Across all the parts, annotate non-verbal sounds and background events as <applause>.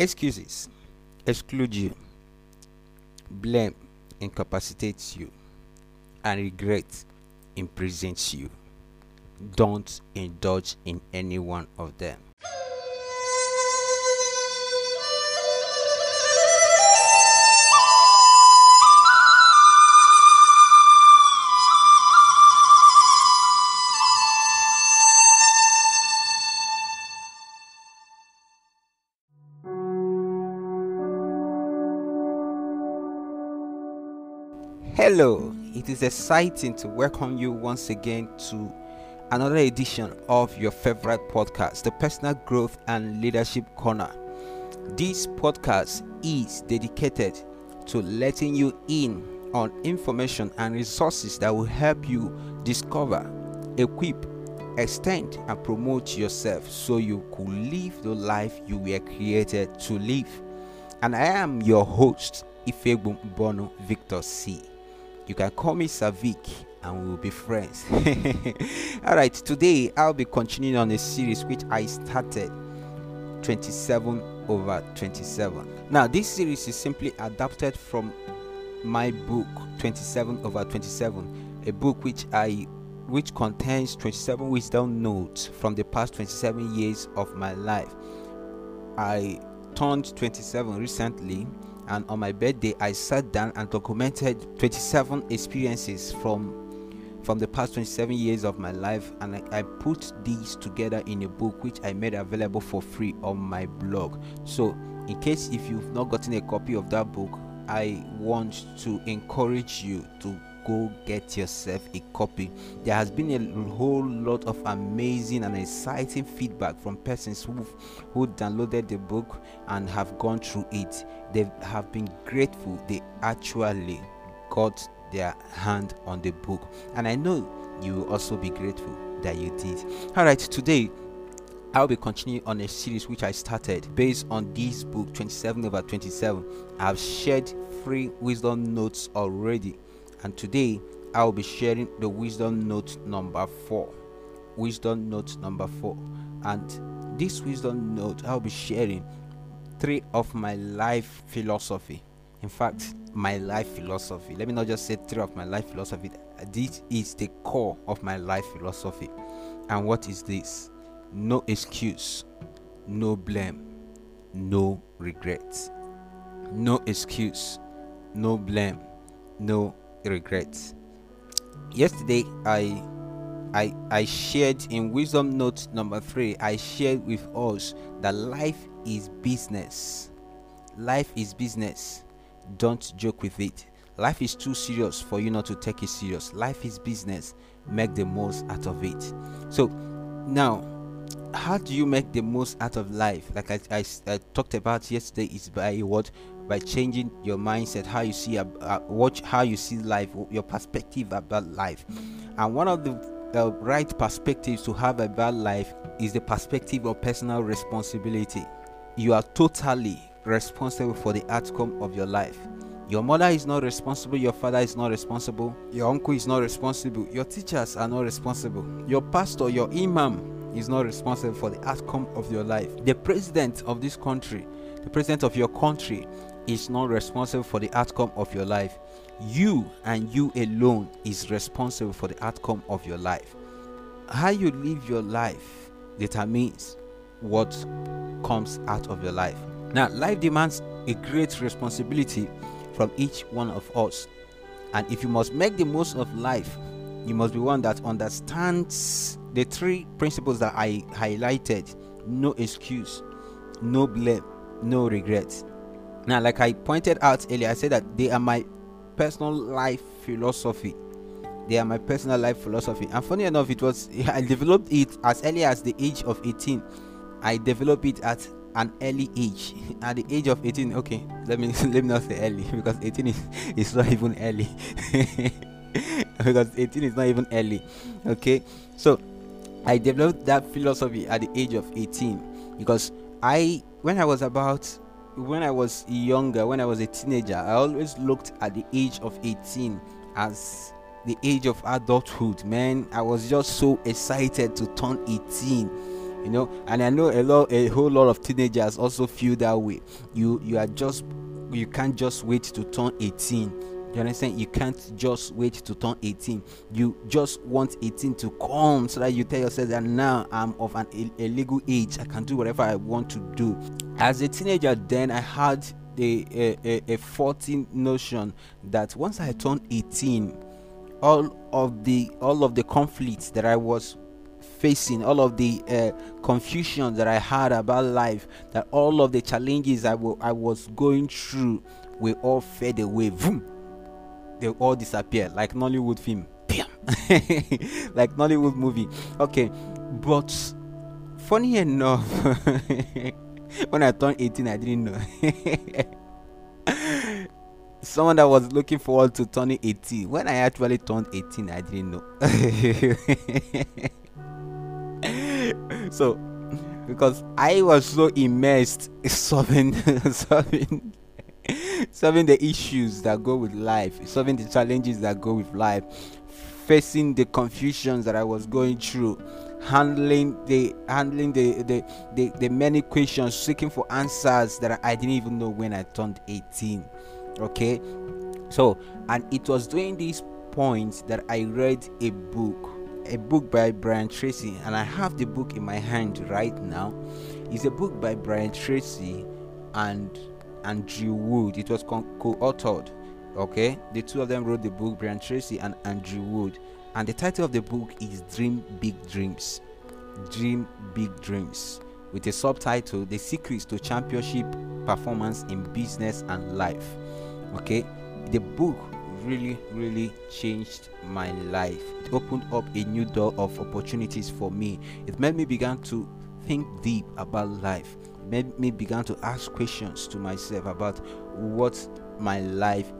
Excuses exclude you, blame incapacitates you, and regret imprisons you. Don't indulge in any one of them. Hello, it is exciting to welcome you once again to another edition of your favorite podcast, the Personal Growth and Leadership Corner. This podcast is dedicated to letting you in on information and resources that will help you discover, equip, extend, and promote yourself so you could live the life you were created to live. And I am your host, Ifegbun Bono Victor C. You can call me Savik and we will be friends. <laughs> All right, today I'll be continuing on a series which I started 27 over 27. Now, this series is simply adapted from my book 27 over 27, a book which I which contains 27 wisdom notes from the past 27 years of my life. I turned 27 recently and on my birthday i sat down and documented 27 experiences from from the past 27 years of my life and I, I, put these together in a book which i made available for free on my blog. So in case if you've not gotten a copy of that book i want to encourage you to go get yourself a copy. There has been a whole lot of amazing and exciting feedback from persons who who downloaded the book and have gone through it. They have been grateful. They actually got their hand on the book, and I know you will also be grateful that you did. All right, today I'll be continuing on a series which I started based on this book 27 over 27. I've shared free wisdom notes already and today I will be sharing the wisdom note number 4 wisdom note number 4 and this wisdom note I'll be sharing three of my life philosophy. In fact my life philosophy. Let me not just say three of my life philosophy. This is the core of my life philosophy. And what is this? No excuse no blame no regrets. No excuse no blame no regrets. Yesterday, I I I shared in wisdom note number three. I shared with us that life is business. Life is business. Don't joke with it. Life is too serious for you not to take it serious. Life is business. Make the most out of it. So now how do you make the most out of life? Like I, I, I, talked about yesterday is by what by changing your mindset how you see uh, watch how you see life your perspective about life. And one of the right perspectives to have about life is the perspective of personal responsibility. You are totally responsible for the outcome of your life. Your mother is not responsible, your father is not responsible, your uncle is not responsible, your teachers are not responsible, your pastor, your imam is not responsible for the outcome of your life. The president of this country, the president of your country is not responsible for the outcome of your life. You and you alone is responsible for the outcome of your life. How you live your life determines what comes out of your life. Now, life demands a great responsibility from each one of us. And if you must make the most of life, you must be one that understands the three principles that I highlighted no excuse, no blame, no regret. Now, like I pointed out earlier, I said that they are my personal life philosophy. They are my personal life philosophy. And funny enough, it was <laughs> I developed it as early as the age of 18. I developed it at an early age <laughs> at the age of 18 okay let me <laughs> let me not say early because 18 is, is not even early because 18 is not even early okay so i developed that philosophy at the age of 18 because i when i was about when i was younger when i was a teenager i always looked at the age of 18 as the age of adulthood. Man i was just so excited to turn 18 you know? And i know a lot a whole lot of teenagers also feel that way. You you are just you can't just wait to turn 18 you understand? You can't just wait to turn 18. You just want 18 to come so that you tell yourself that now I'm of an a, a legal age. I can do whatever I want to do. As a teenager, then I had a, a, a, 14 notion that once I turned 18, all of the all of the conflicts that I was facing, all of the uh, confusion that I had about life, that all of the challenges I, w- I was going through will all fade away. Vroom they all disappear like Nollywood film. <laughs> like Nollywood movie. Okay, but funny enough, <laughs> when I turned 18, I didn't know. <laughs> Someone that was looking forward to turning 18. When I actually turned 18, I didn't know. so, because I was so immersed solving solving <laughs> solving the issues that go with life, solving the challenges that go with life, facing the confusions that I was going through, handling the handling the the, the, the many questions, seeking for answers that I didn't even know when I turned 18. Okay, so and it was during these points that I read a book a book by Brian Tracy, and I have the book in my hand right now. It's a book by Brian Tracy and Andrew Wood. It was co authored. Okay, the two of them wrote the book, Brian Tracy and Andrew Wood. And the title of the book is Dream Big Dreams. Dream Big Dreams. With a subtitle, The Secrets to Championship Performance in Business and Life. Okay, the book really, really changed my life. It opened up a new door of opportunities for me. It made me begin to think deep about life made me begin to ask questions to myself about what my life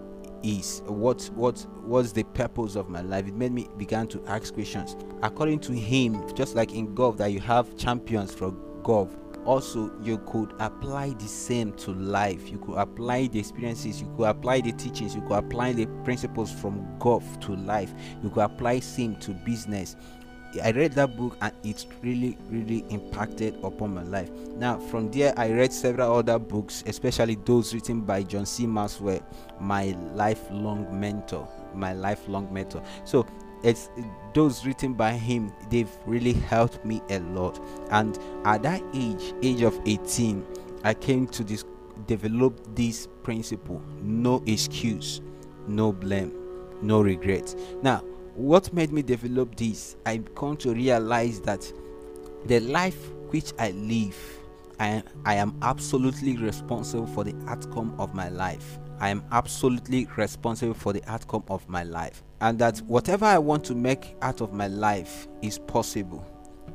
is what what was the purpose of my life. It made me begin to ask questions. According to him just like in golf that you have champions for golf also you could apply the same to life. You could apply the experiences you could apply the teachings you could apply the principles from golf to life. You could apply same to business I read that book and it really, really impacted upon my life. Now, from there, I read several other books, especially those written by John C. Maxwell, my lifelong mentor. My lifelong mentor. So, it's those written by him, they've really helped me a lot. And at that age, age of 18, I came to this develop this principle no excuse, no blame, no regret. Now, what made me develop this i come to realize that the life which i live I, I am absolutely responsible for the outcome of my life. I am absolutely responsible for the outcome of my life. And that whatever i want to make out of my life is possible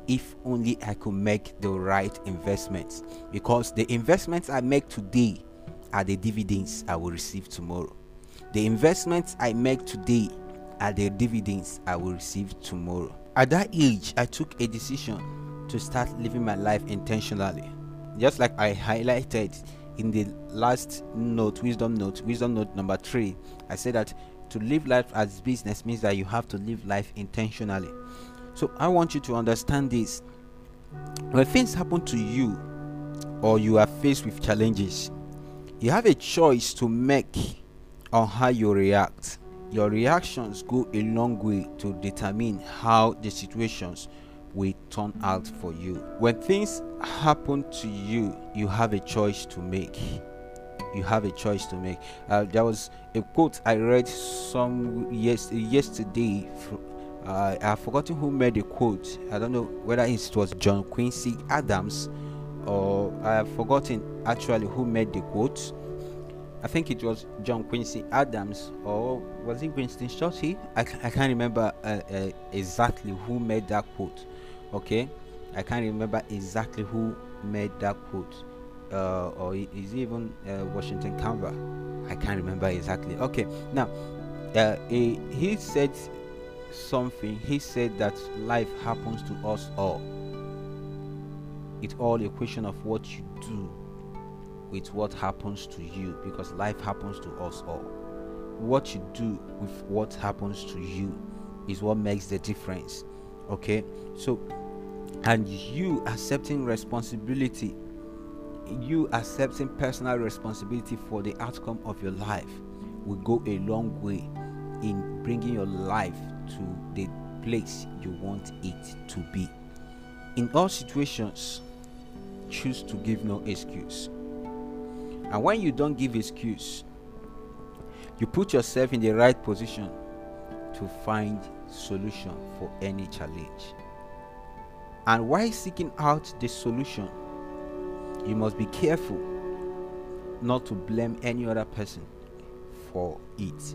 if only i could make the right investments. Because the investments i make today are the dividends i will receive tomorrow. The investments i make today are the dividends I will receive tomorrow. At that age, I took a decision to start living my life intentionally. Just like I highlighted in the last note, wisdom note, wisdom note number three, I said that to live life as business means that you have to live life intentionally. So I want you to understand this. When things happen to you or you are faced with challenges, you have a choice to make on how you react your reactions go a long way to determine how the situations will turn out for you. When things happen to you, you have a choice to make. You have a choice to make. Uh, there was a quote I read some yes yesterday. Uh, I've forgotten who made the quote. I don't know whether it was John Quincy Adams or I have forgotten actually who made the quote I think it was John Quincy Adams or was it Winston Churchill? I, I can't remember uh, uh, exactly who made that quote. Okay, I can't remember exactly who made that quote. Uh, or is it even uh, Washington Carver? I can't remember exactly. Okay, now uh, he, he said something. He said that life happens to us all. It's all a question of what you do with what happens to you because life happens to us all. What you do with what happens to you is what makes the difference. Okay, so and you accepting responsibility you accepting personal responsibility for the outcome of your life will go a long way in bringing your life to the place you want it to be. In all situations, choose to give no excuse. And when you don't give excuse, you put yourself in the right position to find solution for any challenge. And while seeking out the solution, you must be careful not to blame any other person for it.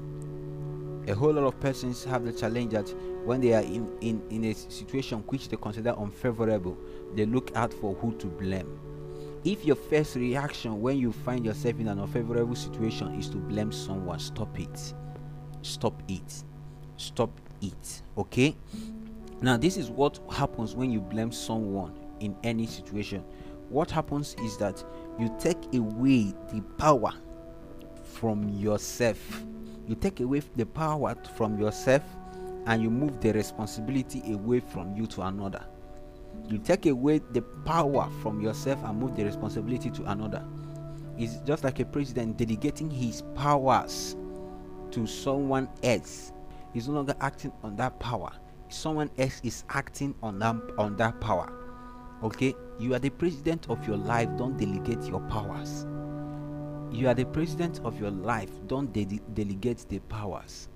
A whole lot of persons have the challenge that when they are in, in, in a situation which they consider unfavorable, they look out for who to blame. If your first reaction when you find yourself in an unfavorable situation is to blame someone, stop it. Stop it. Stop it. Okay? Now, this is what happens when you blame someone in any situation what happens is that you take away the power from yourself. You take away the power from yourself and you move the responsibility away from you to another. You take away the power from yourself and move the responsibility to another. It's just like a president delegating his powers to someone else. He's no longer acting on that power. Someone else is acting on that on that power. Okay? You are the president of your life. Don't delegate your powers. You are the president of your life. Don't de- delegate the powers.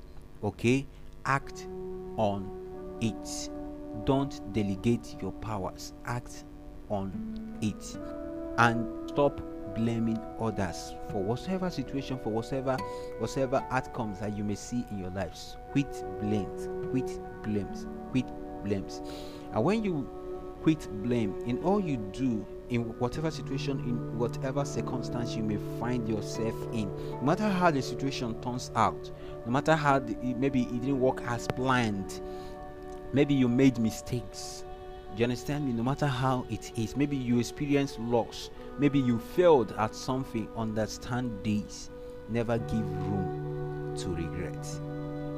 Okay? Act on it don't delegate your powers. Act on it. And stop blaming others for whatever situation for whatever whatever outcomes that you may see in your lives. Quit blames. Quit blames. Quit blames. And when you quit blame in all you do in whatever situation in whatever circumstance you may find yourself in no matter how the situation turns out no matter how the, maybe it didn't work as planned maybe you made mistakes do you understand me no matter how it is maybe you experienced loss maybe you failed at something understand this never give room to regret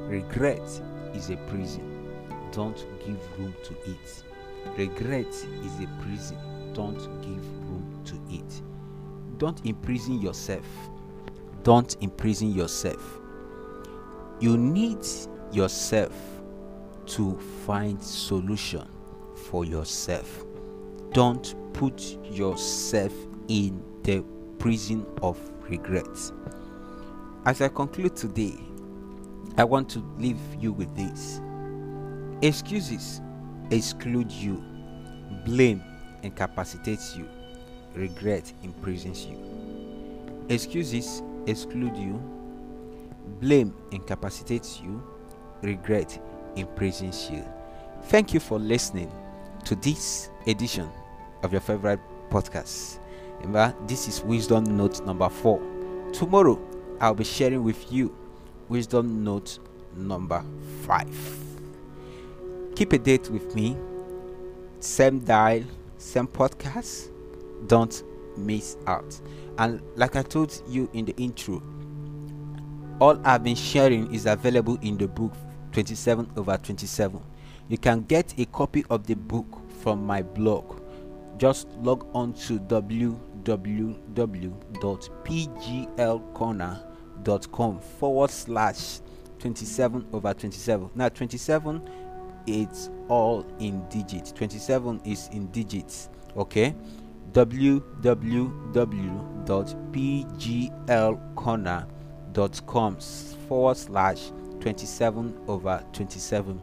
regret is a prison don't give room to it Regret is a prison. Don't give room to it. Don't imprison yourself. Don't imprison yourself. You need yourself to find solution for yourself. Don't put yourself in the prison of regrets As I conclude today, I want to leave you with this. Excuses exclude you, blame incapacitates you, regret imprisons you. Excuses exclude you, blame incapacitates you, regret imprisons you. Thank you for listening to this edition of your favorite podcast. Remember, this is Wisdom Note number four. Tomorrow, I'll be sharing with you Wisdom Note number five keep a date with me same dial same podcast don't miss out and like i told you in the intro all i've been sharing is available in the book 27 over 27 you can get a copy of the book from my blog. Just log on to www.pglcorner.com forward slash 27 over 27 now 27 it's all in digits. 27 is in digits okay? www.pglcorner.com forward slash 27 over 27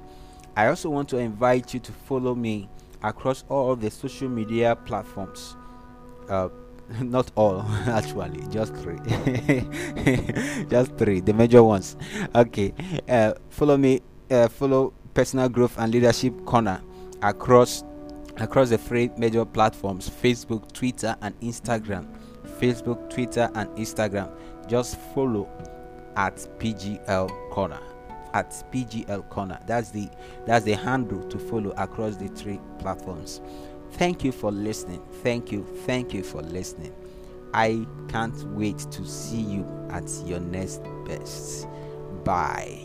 i also want to invite you to follow me across all the social media platforms. Uh, <laughs> not all <laughs> actually just three. <laughs> Just three the major ones. Okay uh, follow me uh, follow personal growth and leadership corner across across the three major platforms facebook twitter and instagram. Facebook twitter and instagram. Just follow at pgl corner at pgl corner. That's the that's the handle to follow across the three platforms. Thank you for listening. Thank you. Thank you for listening. I can't wait to see you at your next best. Bye